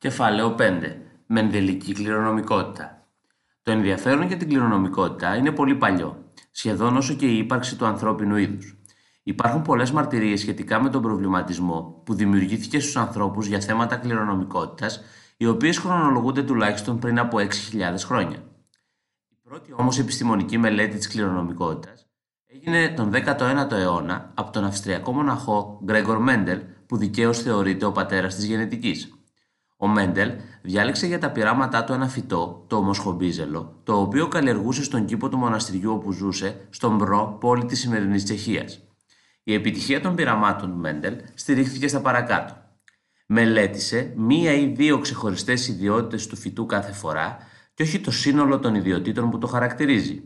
Κεφάλαιο 5. Μενδελική κληρονομικότητα. Το ενδιαφέρον για την κληρονομικότητα είναι πολύ παλιό, σχεδόν όσο και η ύπαρξη του ανθρώπινου είδους. Υπάρχουν πολλές μαρτυρίες σχετικά με τον προβληματισμό που δημιουργήθηκε στους ανθρώπους για θέματα κληρονομικότητας, οι οποίες χρονολογούνται τουλάχιστον πριν από 6.000 χρόνια. Η πρώτη όμως επιστημονική μελέτη της κληρονομικότητας έγινε τον 19ο αιώνα από τον Αυστριακό μοναχό Γκρέγκορ Μέντελ, που δικαίως θεωρείται ο πατέρας της γενετικής. Ο Μέντελ διάλεξε για τα πειράματά του ένα φυτό, το ομοσχομπίζελο, το οποίο καλλιεργούσε στον κήπο του μοναστηριού όπου ζούσε, στον Μπρο, πόλη της σημερινής Τσεχίας. Η επιτυχία των πειραμάτων του Μέντελ στηρίχθηκε στα παρακάτω. Μελέτησε μία ή δύο ξεχωριστές ιδιότητες του φυτού κάθε φορά και όχι το σύνολο των ιδιωτήτων που το χαρακτηρίζει.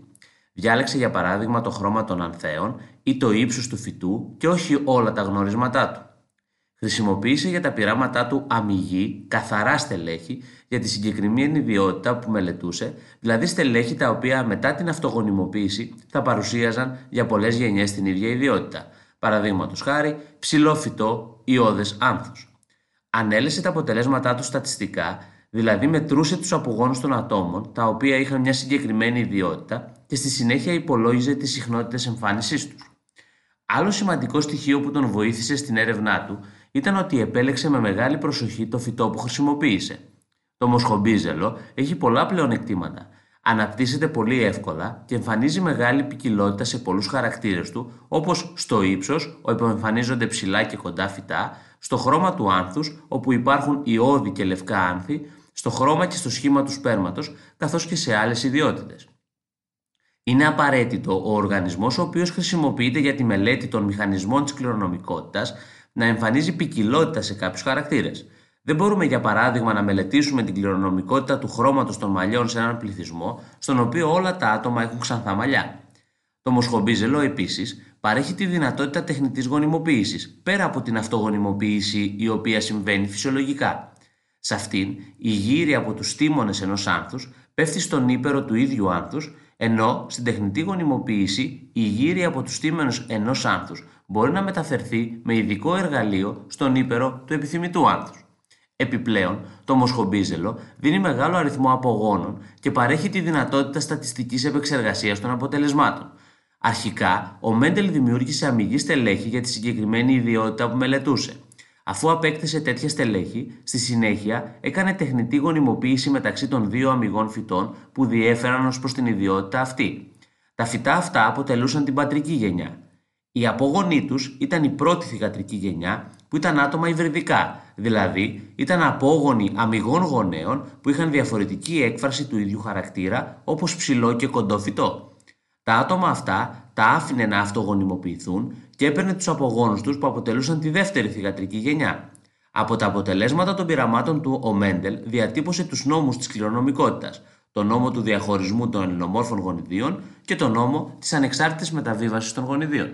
Διάλεξε για παράδειγμα το χρώμα των ανθέων ή το ύψος του φυτού και όχι όλα τα γνωρίσματά του. Χρησιμοποίησε για τα πειράματά του αμυγή, καθαρά στελέχη για τη συγκεκριμένη ιδιότητα που μελετούσε, δηλαδή στελέχη τα οποία μετά την αυτογονιμοποίηση θα παρουσίαζαν για πολλές γενιές την ίδια ιδιότητα. Παραδείγματος χάρη, ψηλό φυτό ή όδε άνθου. Ανέλεσε τα αποτελέσματά του στατιστικά, δηλαδή μετρούσε τους απογόνους των ατόμων, τα οποία είχαν μια συγκεκριμένη ιδιότητα και στη συνέχεια υπολόγιζε τις συχνότητες εμφάνισής τους. Άλλο σημαντικό στοιχείο που τον βοήθησε στην έρευνά του ήταν ότι επέλεξε με μεγάλη προσοχή το φυτό που χρησιμοποίησε. Το μοσχομπίζελο έχει πολλά πλεονεκτήματα. Αναπτύσσεται πολύ εύκολα και εμφανίζει μεγάλη ποικιλότητα σε πολλούς χαρακτήρες του, όπως στο ύψος, όπου εμφανίζονται ψηλά και κοντά φυτά, στο χρώμα του άνθους, όπου υπάρχουν ιώδη και λευκά άνθη, στο χρώμα και στο σχήμα του σπέρματος, καθώς και σε άλλες ιδιότητες. Είναι απαραίτητο ο οργανισμός ο οποίος χρησιμοποιείται για τη μελέτη των μηχανισμών της κληρονομικότητας να εμφανίζει ποικιλότητα σε κάποιους χαρακτήρες. Δεν μπορούμε, για παράδειγμα, να μελετήσουμε την κληρονομικότητα του χρώματος των μαλλιών σε έναν πληθυσμό, στον οποίο όλα τα άτομα έχουν ξανθά μαλλιά. Το μοσχομπίζελο, επίσης, παρέχει τη δυνατότητα τεχνητής γονιμοποίησης, πέρα από την αυτογονιμοποίηση η οποία συμβαίνει φυσιολογικά. Σε αυτήν, η γύρι από τους τίμονε ενός άνθους πέφτει στον ύπερο του ίδιου άνθους, ενώ στην τεχνητή γονιμοποίηση η γύρι από τους τίμονε ενός άνθους μπορεί να μεταφερθεί με ειδικό εργαλείο στον ύπερο του επιθυμητού άνθους. Επιπλέον, το μοσχομπίζελο δίνει μεγάλο αριθμό απογόνων και παρέχει τη δυνατότητα στατιστικής επεξεργασίας των αποτελεσμάτων. Αρχικά, ο Μέντελ δημιούργησε αμυγή στελέχη για τη συγκεκριμένη ιδιότητα που μελετούσε. Αφού απέκτησε τέτοια στελέχη, στη συνέχεια έκανε τεχνητή γονιμοποίηση μεταξύ των δύο αμυγών φυτών που διέφεραν ως προς την ιδιότητα αυτή. Τα φυτά αυτά αποτελούσαν την πατρική γενιά. Οι απόγονοί τους ήταν η πρώτη θηγατρική γενιά που ήταν άτομα υβριδικά, δηλαδή ήταν απόγονοι αμυγών γονέων που είχαν διαφορετική έκφραση του ίδιου χαρακτήρα όπως ψηλό και κοντό φυτό. Τα άτομα αυτά τα άφηνε να αυτογονιμοποιηθούν και έπαιρνε τους απογόνους τους που αποτελούσαν τη δεύτερη θηγατρική γενιά. Από τα αποτελέσματα των πειραμάτων του ο Μέντελ διατύπωσε τους νόμους της κληρονομικότητας, το νόμο του διαχωρισμού των ελληνομόρφων γονιδίων και το νόμο της ανεξάρτητης μεταβίβασης των γονιδίων.